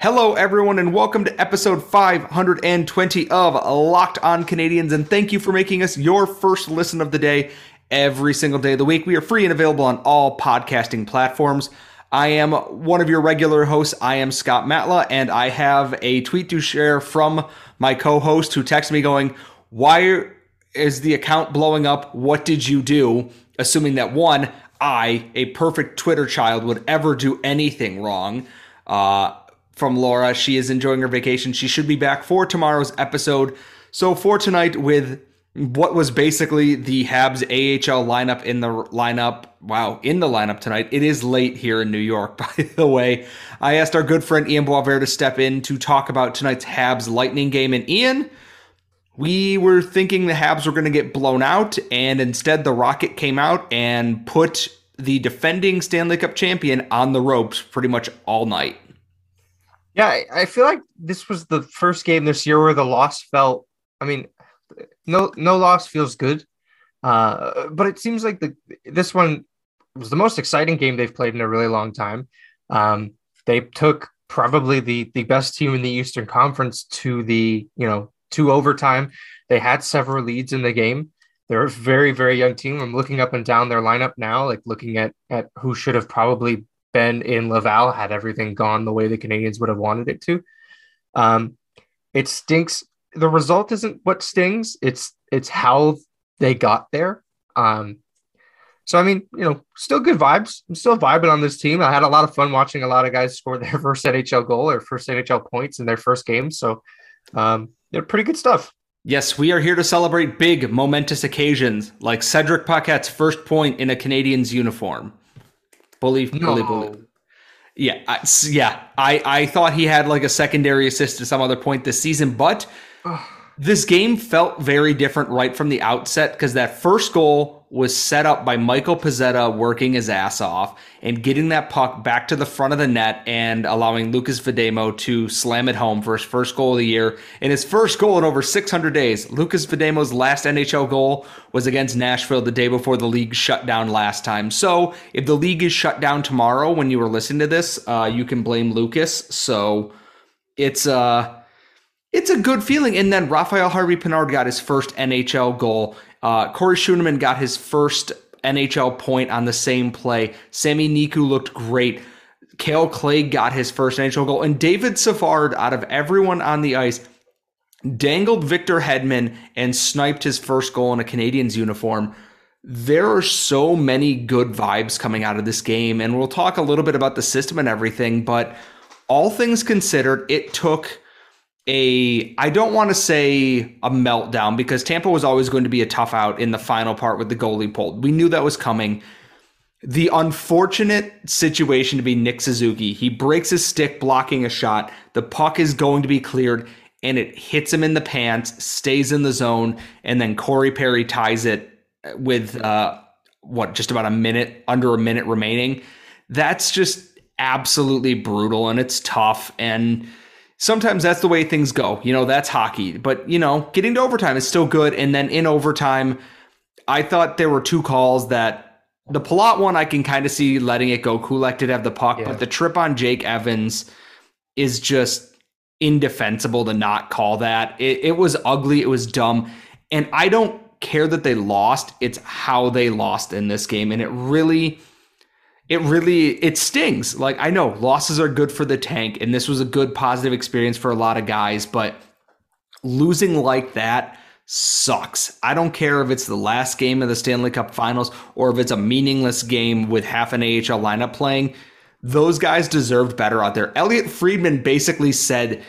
Hello, everyone, and welcome to episode 520 of Locked On Canadiens. And thank you for making us your first listen of the day every single day of the week. We are free and available on all podcasting platforms. I am one of your regular hosts. I am Scott Matla, and I have a tweet to share from my co host who texted me going, Why is the account blowing up? What did you do? Assuming that one, I, a perfect Twitter child, would ever do anything wrong. Uh, from Laura. She is enjoying her vacation. She should be back for tomorrow's episode. So for tonight, with what was basically the Habs AHL lineup in the lineup. Wow, in the lineup tonight. It is late here in New York, by the way. I asked our good friend Ian Boisvert to step in to talk about tonight's Habs Lightning game. And Ian, we were thinking the Habs were going to get blown out, and instead the Rocket came out and put the defending Stanley Cup champion on the ropes pretty much all night. Yeah, I, feel like this was the first game this year where the loss felt. I mean, no no loss feels good, uh, but it seems like the this one was the most exciting game they've played in a really long time. Um, they took probably the the best team in the Eastern Conference to the you know to overtime. They had several leads in the game. They're a very very young team. I'm looking up and down their lineup now, like looking at at who should have probably been in Laval had everything gone the way the Canadiens would have wanted it to. Um, it stinks. The result isn't what stings. It's it's how they got there. Um, so I mean, you know, still good vibes. I'm still vibing on this team. I had a lot of fun watching a lot of guys score their first NHL goal or first NHL points in their first game. So, um, they're pretty good stuff. Yes, we are here to celebrate big, momentous occasions like Cedric Paquette's first point in a Canadiens uniform. Bully, no. bully, bully. Yeah, I, yeah. I I thought he had like a secondary assist at some other point this season, but this game felt very different right from the outset because that first goal was set up by Michael Pezzetta working his ass off and getting that puck back to the front of the net and allowing Lukas Vejdemo to slam it home for his first goal of the year. and his first goal in over 600 days, Lukas Vejdemo's last NHL goal was against Nashville the day before the league shut down last time. So if the league is shut down tomorrow when you were listening to this, uh, you can blame Lucas. So it's uh it's a good feeling. And then Raphael Harvey Pinard got his first NHL goal uh, Corey Schueneman got his first NHL point on the same play. Sami Niku looked great. Kale Clague got his first NHL goal. And David Savard, out of everyone on the ice, dangled Victor Hedman and sniped his first goal in a Canadiens uniform. There are so many good vibes coming out of this game. And we'll talk a little bit about the system and everything. But all things considered, it took a I don't want to say a meltdown because Tampa was always going to be a tough out in the final part with the goalie pulled. We knew that was coming. The unfortunate situation to be Nick Suzuki. He breaks his stick blocking a shot. The puck is going to be cleared and it hits him in the pants, stays in the zone, and then Corey Perry ties it with uh, what just about a minute, under a minute remaining. That's just absolutely brutal and it's tough and sometimes that's the way things go. You know, that's hockey. But, you know, getting to overtime is still good. And then in overtime, I thought there were two calls that the Palat one I can kind of see letting it go. Kulak did have the puck, yeah. but the trip on Jake Evans is just indefensible to not call that. It, it was ugly. It was dumb. And I don't care that they lost. It's how they lost in this game. And it really it really it stings. Like I know losses are good for the tank, and this was a good positive experience for a lot of guys, but losing like that sucks. I don't care if it's the last game of the Stanley Cup Finals or if it's a meaningless game with half an AHL lineup playing. Those guys deserved better out there. Elliot Friedman basically said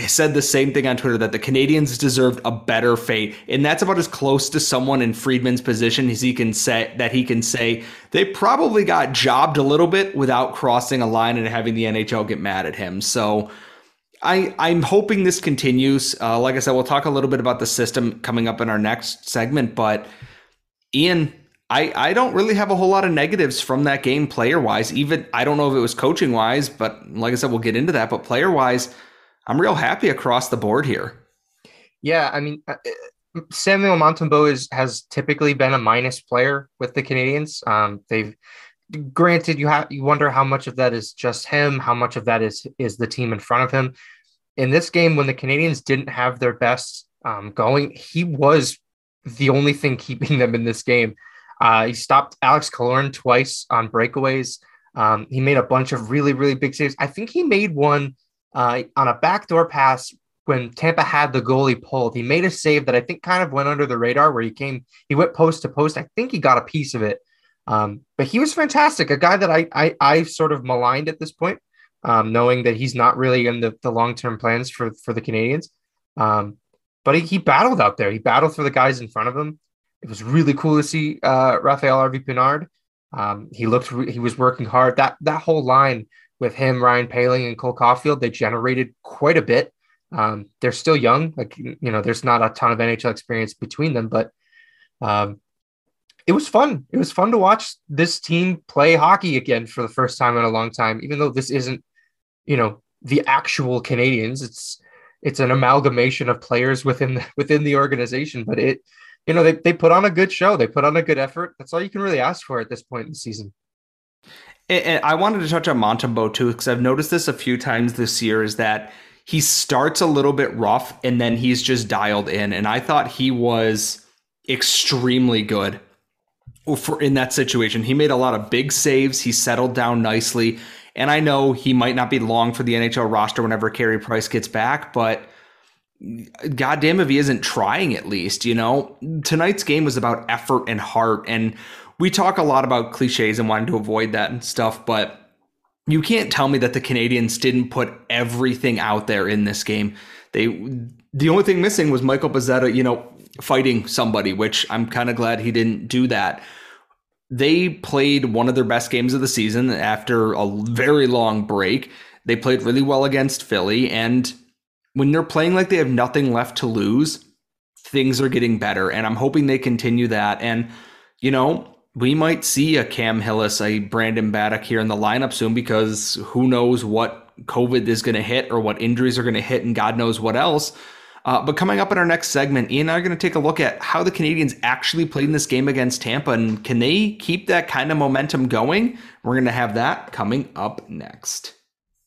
said the same thing on Twitter that the Canadiens deserved a better fate. And that's about as close to someone in Friedman's position as he can say that he can say they probably got jobbed a little bit without crossing a line and having the NHL get mad at him. So I, I'm hoping this continues. Uh, like I said, we'll talk a little bit about the system coming up in our next segment. But Ian, I, I don't really have a whole lot of negatives from that game player wise. Even I don't know if it was coaching wise, but like I said, we'll get into that. But player wise, I'm real happy across the board here. Yeah, I mean, uh, Samuel Montembeault is has typically been a minus player with the Canadiens. Um, they've granted you have you wonder how much of that is just him, how much of that is is the team in front of him. In this game, when the Canadiens didn't have their best um, going, he was the only thing keeping them in this game. Uh, he stopped Alex Killorn twice on breakaways. Um, he made a bunch of really, really big saves. I think he made one uh, on a backdoor pass when Tampa had the goalie pulled. He made a save that I think kind of went under the radar where he came, he went post to post. I think he got a piece of it. Um, but he was fantastic, a guy that I, I, I sort of maligned at this point, um, knowing that he's not really in the, the long term plans for, for the Canadiens. Um, but he, he battled out there. He battled for the guys in front of him. It was really cool to see uh, Raphael Harvey Pinard. Um, he looked, he was working hard. That that whole line with him, Ryan Poehling, and Cole Caufield, they generated quite a bit. Um, they're still young, like you know, there's not a ton of NHL experience between them, but um, it was fun. It was fun to watch this team play hockey again for the first time in a long time. Even though this isn't, you know, the actual Canadiens, it's it's an amalgamation of players within the, within the organization. But it, you know, they they put on a good show. They put on a good effort. That's all you can really ask for at this point in the season. And I wanted to touch on Montembeault too, because I've noticed this a few times this year. Is that he starts a little bit rough and then he's just dialed in, and I thought he was extremely good for in that situation. He made a lot of big saves. He settled down nicely. And I know he might not be long for the NHL roster whenever Carey Price gets back, but goddamn if he isn't trying at least, you know. Tonight's game was about effort and heart and we talk a lot about cliches and wanting to avoid that and stuff, but you can't tell me that the Canadiens didn't put everything out there in this game. They the only thing missing was Michael Pezzetta, you know, fighting somebody, which I'm kind of glad he didn't do that. They played one of their best games of the season after a very long break. They played really well against Philly. And when they're playing like they have nothing left to lose, things are getting better. And I'm hoping they continue that. And, you know, we might see a Cam Hillis, a Brandon Baddock here in the lineup soon because who knows what COVID is going to hit or what injuries are going to hit and God knows what else. Uh, but coming up in our next segment, Ian and I are going to take a look at how the Canadiens actually played in this game against Tampa and can they keep that kind of momentum going? We're going to have that coming up next.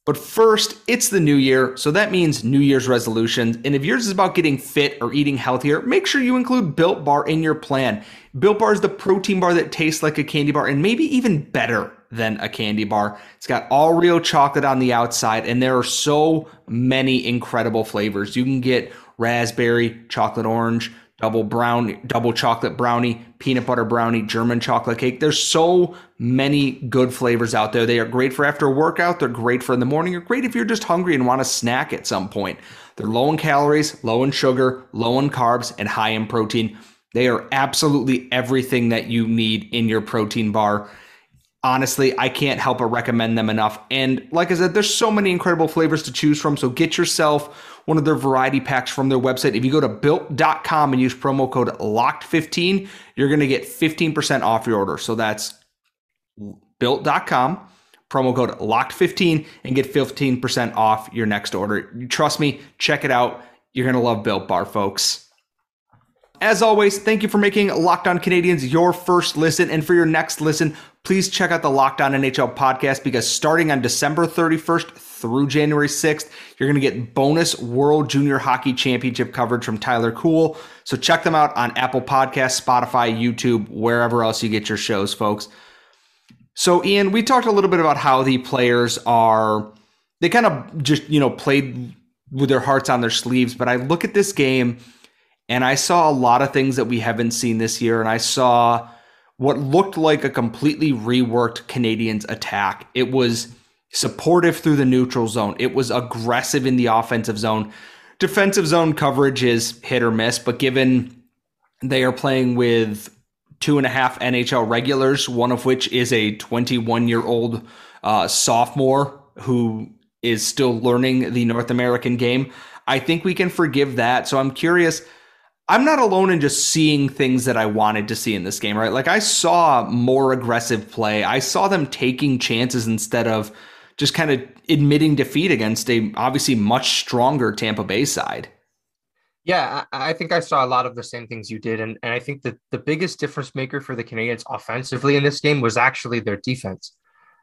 But first, it's the new year, so that means New Year's resolutions. And if yours is about getting fit or eating healthier, make sure you include Built Bar in your plan. Built Bar is the protein bar that tastes like a candy bar and maybe even better than a candy bar. It's got all real chocolate on the outside, and there are so many incredible flavors. You can get raspberry, chocolate orange, double brown, double chocolate brownie, peanut butter brownie, German chocolate cake. There's so many good flavors out there. They are great for after a workout. They're great for in the morning. They're great if you're just hungry and want a snack at some point. They're low in calories, low in sugar, low in carbs, and high in protein. They are absolutely everything that you need in your protein bar honestly, I can't help but recommend them enough. And like I said, there's so many incredible flavors to choose from. So get yourself one of their variety packs from their website. If you go to built.com and use promo code LOCKED15, you're going to get 15% off your order. So that's built.com, promo code LOCKED15, and get 15% off your next order. Trust me, check it out. You're going to love Built Bar, folks. As always, thank you for making Locked On Canadiens your first listen. And for your next listen, please check out the Locked On NHL podcast because starting on December 31st through January 6th, you're going to get bonus World Junior Hockey Championship coverage from Tyler Cool. So check them out on Apple Podcasts, Spotify, YouTube, wherever else you get your shows, folks. So, Ian, we talked a little bit about how the players are, they kind of just, you know, played with their hearts on their sleeves. But I look at this game and I saw a lot of things that we haven't seen this year. And I saw what looked like a completely reworked Canadiens attack. It was supportive through the neutral zone, it was aggressive in the offensive zone. Defensive zone coverage is hit or miss, but given they are playing with two and a half NHL regulars, one of which is a 21 year old uh, sophomore who is still learning the North American game. I think we can forgive that. So I'm curious. I'm not alone in just seeing things that I wanted to see in this game, right? Like I saw more aggressive play. I saw them taking chances instead of just kind of admitting defeat against a obviously much stronger Tampa Bay side. Yeah, I think I saw a lot of the same things you did. And, and I think that the biggest difference maker for the Canadiens offensively in this game was actually their defense.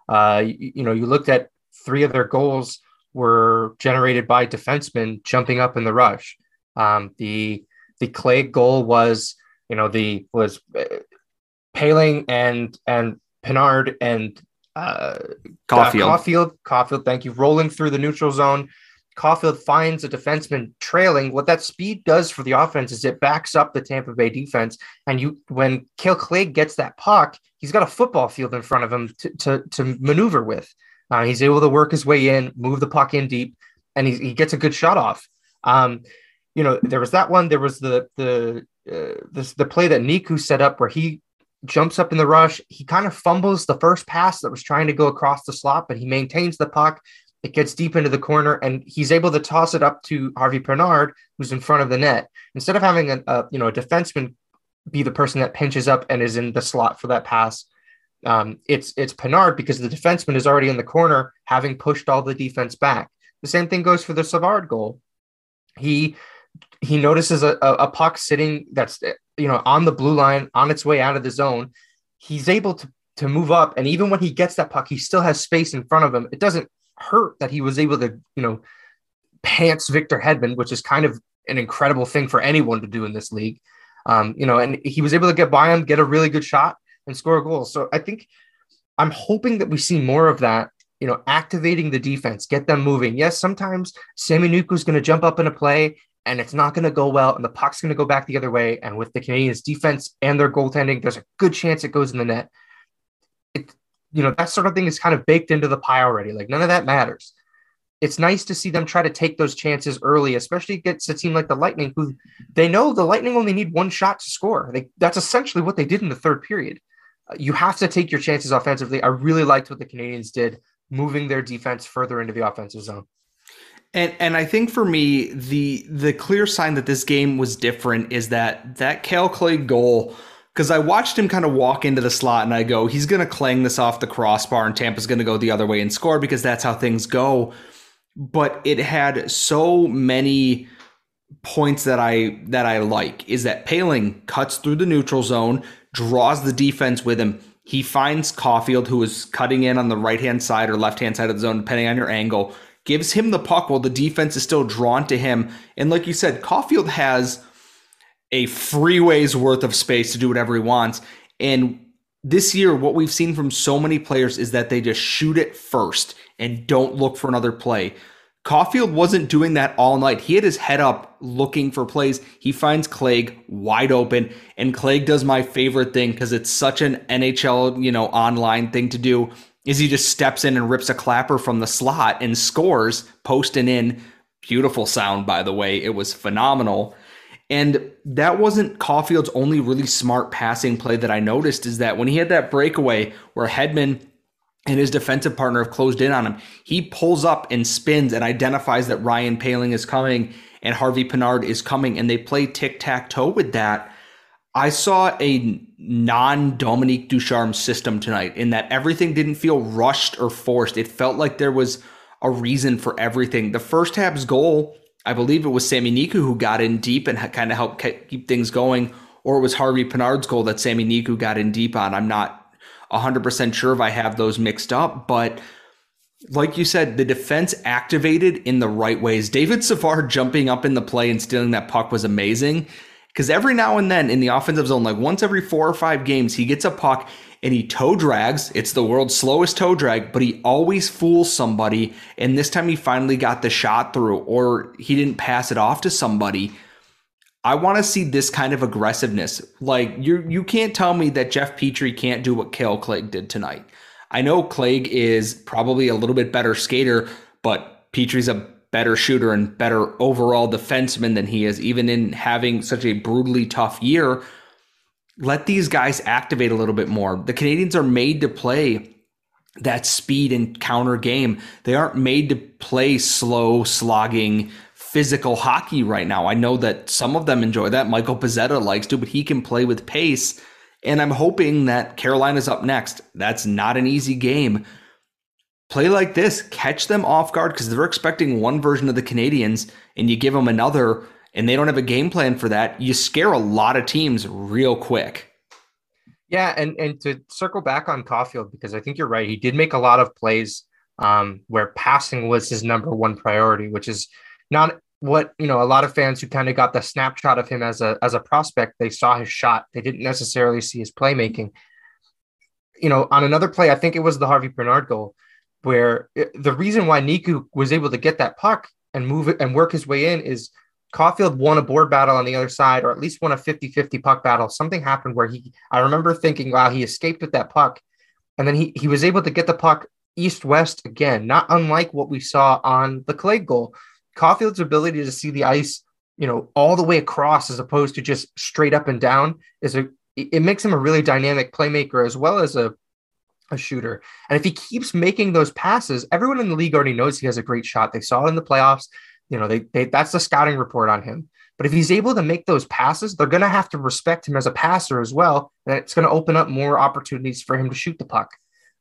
Uh, you, you know, you looked at three of their goals were generated by defensemen jumping up in the rush. Um, the the Clague goal was, you know, the was uh, Poehling and and Pinard and uh, Caufield. Uh, Caufield, Caufield, thank you, rolling through the neutral zone. Caufield finds a defenseman trailing. What that speed does for the offense is it backs up the Tampa Bay defense. And you, when Kale Clague gets that puck, he's got a football field in front of him to, to, to maneuver with. Uh, he's able to work his way in, move the puck in deep, and he, he gets a good shot off. Um, you know, there was that one. There was the the uh, this the play that Niku set up where he jumps up in the rush. He kind of fumbles the first pass that was trying to go across the slot, but he maintains the puck. It gets deep into the corner, and he's able to toss it up to Harvey Pinard, who's in front of the net. Instead of having a, a you know a defenseman be the person that pinches up and is in the slot for that pass, um, it's it's Pinard because the defenseman is already in the corner, having pushed all the defense back. The same thing goes for the Savard goal. He he notices a, a, puck sitting that's you know on the blue line on its way out of the zone. He's able to to move up, and even when he gets that puck, he still has space in front of him. It doesn't hurt that he was able to you know pants Victor Hedman, which is kind of an incredible thing for anyone to do in this league. Um, you know, and he was able to get by him, get a really good shot, and score a goal. So I think I'm hoping that we see more of that. You know, activating the defense, get them moving. Yes, sometimes Sami Niku is going to jump up in a play and it's not going to go well, and the puck's going to go back the other way. And with the Canadiens' defense and their goaltending, there's a good chance it goes in the net. It, you know, that sort of thing is kind of baked into the pie already. Like none of that matters. It's nice to see them try to take those chances early, especially against a team like the Lightning, who they know the Lightning only need one shot to score. They, that's essentially what they did in the third period. Uh, you have to take your chances offensively. I really liked what the Canadiens did, moving their defense further into the offensive zone. And and I think for me, the the clear sign that this game was different is that that Kale Clague goal. Because I watched him kind of walk into the slot and I go, he's going to clang this off the crossbar and Tampa's going to go the other way and score because that's how things go. But it had so many points that I that I like is that Poehling cuts through the neutral zone, draws the defense with him. He finds Caufield, who is cutting in on the right hand side or left hand side of the zone, depending on your angle gives him the puck while the defense is still drawn to him. And like you said, Caufield has a freeway's worth of space to do whatever he wants. And this year, what we've seen from so many players is that they just shoot it first and don't look for another play. Caufield wasn't doing that all night. He had his head up looking for plays. He finds Clague wide open, and Clague does my favorite thing because it's such an NHL, you know, online thing to do is he just steps in and rips a clapper from the slot and scores, posting in. Beautiful sound, by the way. It was phenomenal. And that wasn't Caufield's only really smart passing play that I noticed is that when he had that breakaway where Hedman and his defensive partner have closed in on him, he pulls up and spins and identifies that Ryan Poehling is coming and Harvey Pinard is coming, and they play tic tac toe with that. I saw a non Dominique Ducharme system tonight in that everything didn't feel rushed or forced. It felt like there was a reason for everything. The first half's goal, I believe it was Sami Niku who got in deep and kind of helped keep things going, or it was Harvey Pinard's goal that Sami Niku got in deep on. I'm not 100% sure if I have those mixed up, but like you said, the defense activated in the right ways. David Savard jumping up in the play and stealing that puck was amazing. Because every now and then in the offensive zone, like once every four or five games, he gets a puck and he toe drags. It's the world's slowest toe drag, but he always fools somebody. And this time he finally got the shot through, or he didn't pass it off to somebody. I want to see this kind of aggressiveness. Like you, you can't tell me that Jeff Petry can't do what Kale Clague did tonight. I know Clague is probably a little bit better skater, but Petry's a better shooter and better overall defenseman than he is, even in having such a brutally tough year. Let these guys activate a little bit more. The Canadiens are made to play that speed and counter game. They aren't made to play slow, slogging, physical hockey right now. I know that some of them enjoy that. Michael Pezzetta likes to, but he can play with pace. And I'm hoping that Carolina's up next. That's not an easy game. Play like this, catch them off guard because they're expecting one version of the Canadiens and you give them another and they don't have a game plan for that. You scare a lot of teams real quick. Yeah, and and to circle back on Caufield because I think you're right. He did make a lot of plays um, where passing was his number one priority, which is not what you know. A lot of fans who kind of got the snapshot of him as a as a prospect, they saw his shot. They didn't necessarily see his playmaking. You know, on another play, I think it was the Harvey Pinard goal, where it, the reason why Niku was able to get that puck and move it and work his way in is Caufield won a board battle on the other side, or at least won a 50 50 puck battle. Something happened where he, I remember thinking, wow, he escaped with that puck. And then he, he was able to get the puck east west again, not unlike what we saw on the Clague goal. Caufield's ability to see the ice, you know, all the way across as opposed to just straight up and down is a, it makes him a really dynamic playmaker as well as a, a shooter. And if he keeps making those passes, everyone in the league already knows he has a great shot. They saw it in the playoffs. You know, they, they that's the scouting report on him. But if he's able to make those passes, they're going to have to respect him as a passer as well, and it's going to open up more opportunities for him to shoot the puck.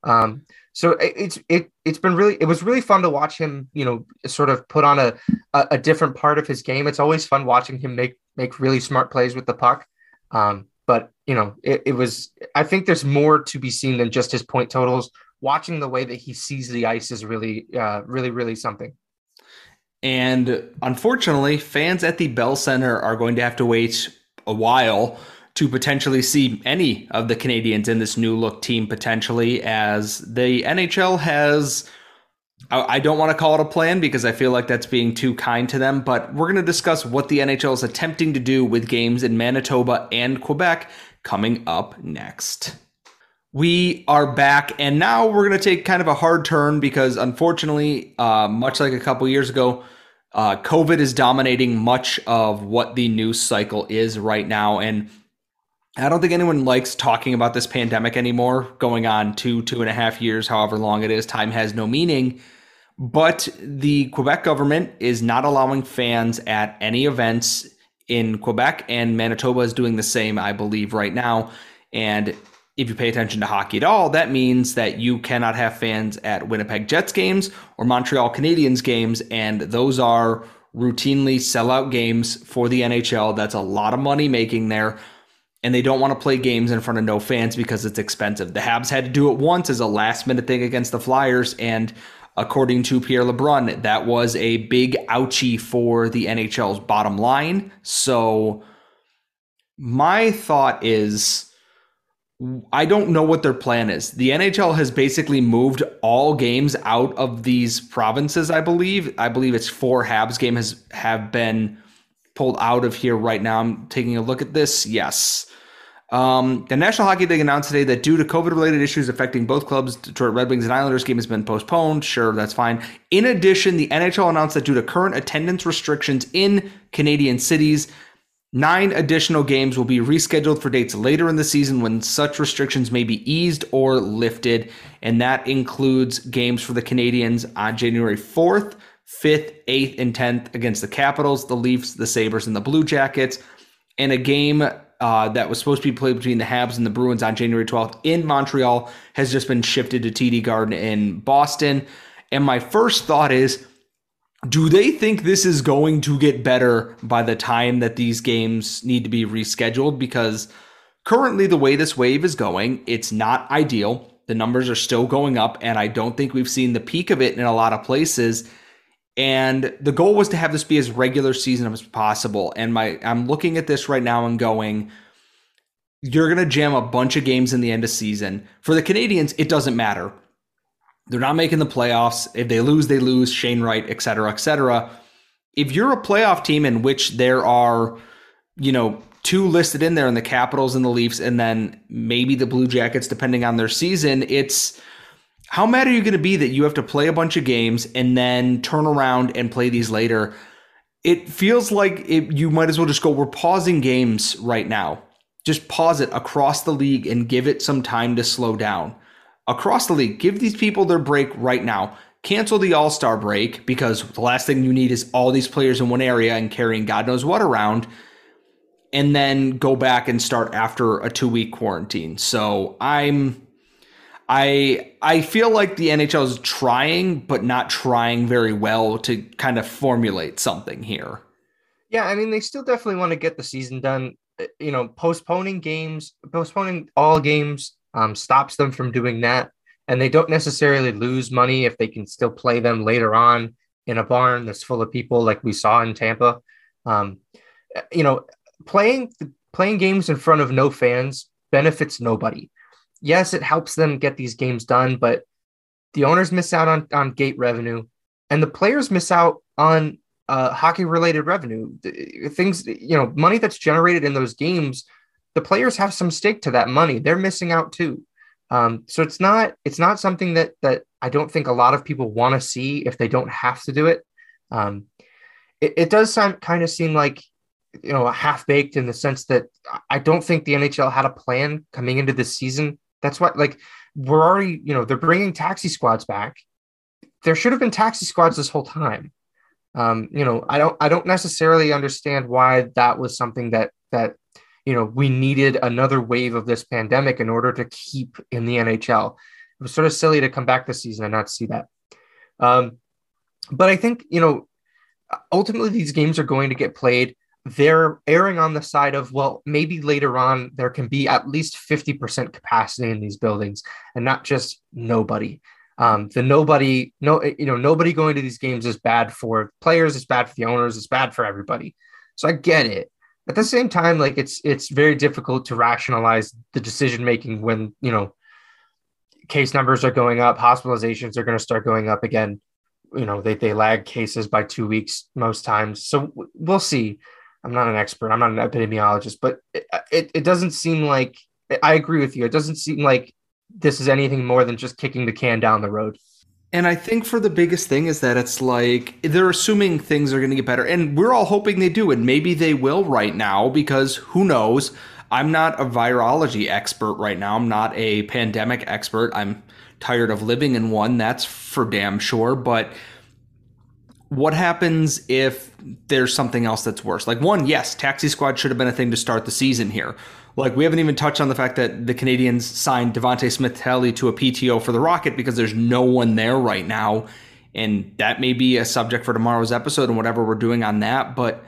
Um, so it, it's it it's been really it was really fun to watch him, you know, sort of put on a, a, a different part of his game. It's always fun watching him make make really smart plays with the puck. Um, but you know, it, it was I think there's more to be seen than just his point totals. Watching the way that he sees the ice is really, uh, really, really something. And unfortunately, fans at the Bell Center are going to have to wait a while to potentially see any of the Canadiens in this new look team potentially, as the NHL has. I don't want to call it a plan because I feel like that's being too kind to them, but we're going to discuss what the NHL is attempting to do with games in Manitoba and Quebec coming up next. We are back, and now we're going to take kind of a hard turn because, unfortunately, uh, much like a couple years ago, uh, COVID is dominating much of what the news cycle is right now. And I don't think anyone likes talking about this pandemic anymore, going on two, two and a half years, however long it is. Time has no meaning. But the Quebec government is not allowing fans at any events in Quebec, and Manitoba is doing the same, I believe, right now. And if you pay attention to hockey at all, that means that you cannot have fans at Winnipeg Jets games or Montreal Canadiens games, and those are routinely sellout games for the NHL. That's a lot of money making there, and they don't want to play games in front of no fans because it's expensive. The Habs had to do it once as a last minute thing against the Flyers, and according to Pierre LeBrun, that was a big ouchie for the NHL's bottom line. So, my thought is I don't know what their plan is. The NHL has basically moved all games out of these provinces, I believe. I believe it's four Habs game has have been pulled out of here right now. I'm taking a look at this. Yes. Um, the National Hockey League announced today that due to COVID related issues affecting both clubs, Detroit Red Wings and Islanders game has been postponed. Sure, that's fine. In addition, the NHL announced that due to current attendance restrictions in Canadian cities, Nine additional games will be rescheduled for dates later in the season when such restrictions may be eased or lifted, and that includes games for the Canadiens on January 4th, 5th, 8th, and 10th against the Capitals, the Leafs, the Sabres, and the Blue Jackets, and a game uh, that was supposed to be played between the Habs and the Bruins on January 12th in Montreal has just been shifted to TD Garden in Boston. And my first thought is, do they think this is going to get better by the time that these games need to be rescheduled? Because currently, the way this wave is going, it's not ideal. The numbers are still going up, and I don't think we've seen the peak of it in a lot of places. And the goal was to have this be as regular season as possible. And my I'm looking at this right now and going, you're gonna jam a bunch of games in the end of season. For the Canadiens, it doesn't matter they're not making the playoffs. If they lose, they lose. Shane Wright, et cetera, et cetera. If you're a playoff team in which there are, you know, two listed in there in the Capitals and the Leafs, and then maybe the Blue Jackets, depending on their season, it's how mad are you going to be that you have to play a bunch of games and then turn around and play these later? It feels like it, you might as well just go, we're pausing games right now. Just pause it across the league and give it some time to slow down across the league. Give these people their break right now. Cancel the All Star break because the last thing you need is all these players in one area and carrying God knows what around, and then go back and start after a two week quarantine. So I'm. I I feel like the NHL is trying, but not trying very well to kind of formulate something here. Yeah, I mean, they still definitely want to get the season done. Uh, you know, postponing games, postponing all games um, stops them from doing that. And they don't necessarily lose money if they can still play them later on in a barn that's full of people like we saw in Tampa. Um, you know, playing playing games in front of no fans benefits nobody. Yes, it helps them get these games done, but the owners miss out on, on gate revenue and the players miss out on uh, hockey related revenue. Things, you know, money that's generated in those games, the players have some stake to that money. They're missing out too. Um, so it's not it's not something that that I don't think a lot of people want to see if they don't have to do it. Um, it, it does sound kind of seem like you know half baked in the sense that I don't think the NHL had a plan coming into this season. That's what like we're already you know they're bringing taxi squads back. There should have been taxi squads this whole time um, you know, I don't I don't necessarily understand why that was something that that you know we needed another wave of this pandemic in order to keep in the NHL. It was sort of silly to come back this season and not see that. Um, but I think you know ultimately these games are going to get played. They're erring on the side of well, maybe later on there can be at least fifty percent capacity in these buildings and not just nobody. Um, the nobody, no, you know, nobody going to these games is bad for players. It's bad for the owners. It's bad for everybody. So I get it. At the same time, like it's it's very difficult to rationalize the decision making when you know case numbers are going up, hospitalizations are going to start going up again. You know, they they lag cases by two weeks most times. So we'll see. I'm not an expert. I'm not an epidemiologist, but it, uh, it, it doesn't seem like I agree with you. It doesn't seem like this is anything more than just kicking the can down the road. And I think for the biggest thing is that it's like they're assuming things are going to get better. And we're all hoping they do. And maybe they will right now because who knows? I'm not a virology expert right now. I'm not a pandemic expert. I'm tired of living in one. That's for damn sure. But what happens if there's something else that's worse? Like, one, yes, Taxi Squad should have been a thing to start the season here. Like we haven't even touched on the fact that the Canadiens signed Devante Smith-Pelly to a PTO for the Rocket because there's no one there right now, and that may be a subject for tomorrow's episode and whatever we're doing on that. But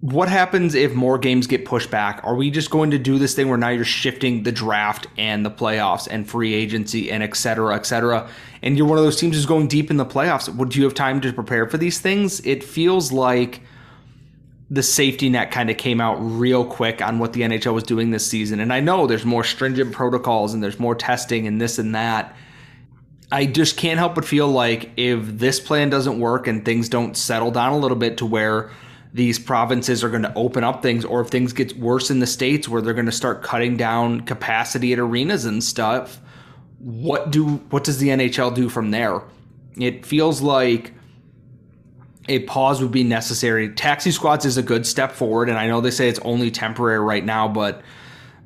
what happens if more games get pushed back? Are we just going to do this thing where now you're shifting the draft and the playoffs and free agency and et cetera, et cetera, and you're one of those teams who's going deep in the playoffs? Would you have time to prepare for these things? It feels like the safety net kind of came out real quick on what the NHL was doing this season. And I know there's more stringent protocols and there's more testing and this and that. I just can't help but feel like if this plan doesn't work and things don't settle down a little bit to where these provinces are going to open up things or if things get worse in the states where they're going to start cutting down capacity at arenas and stuff, what do what does the NHL do from there? It feels like a pause would be necessary. Taxi squads is a good step forward, and I know they say it's only temporary right now, but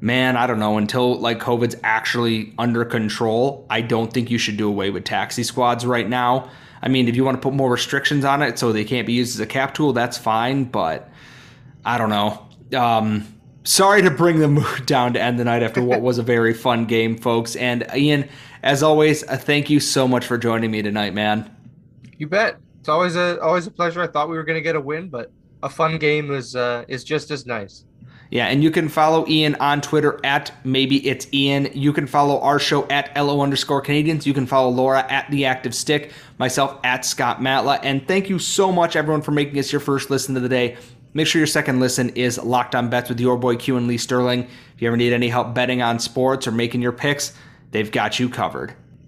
man, I don't know. Until like COVID's actually under control, I don't think you should do away with taxi squads right now. I mean, if you want to put more restrictions on it so they can't be used as a cap tool, that's fine, but I don't know. Um, sorry to bring the mood down to end the night after what was a very fun game, folks. And Ian, as always, uh, thank you so much for joining me tonight, man. You bet. It's always a always a pleasure. I thought we were going to get a win, but a fun game is uh, is just as nice. Yeah, and you can follow Ian on Twitter at maybe it's Ian. You can follow our show at LO underscore Canadiens. You can follow Laura at the Active Stick, myself at Scott Matla. And thank you so much, everyone, for making us your first listen of the day. Make sure your second listen is Locked On Bets with your boy Q and Lee Sterling. If you ever need any help betting on sports or making your picks, they've got you covered.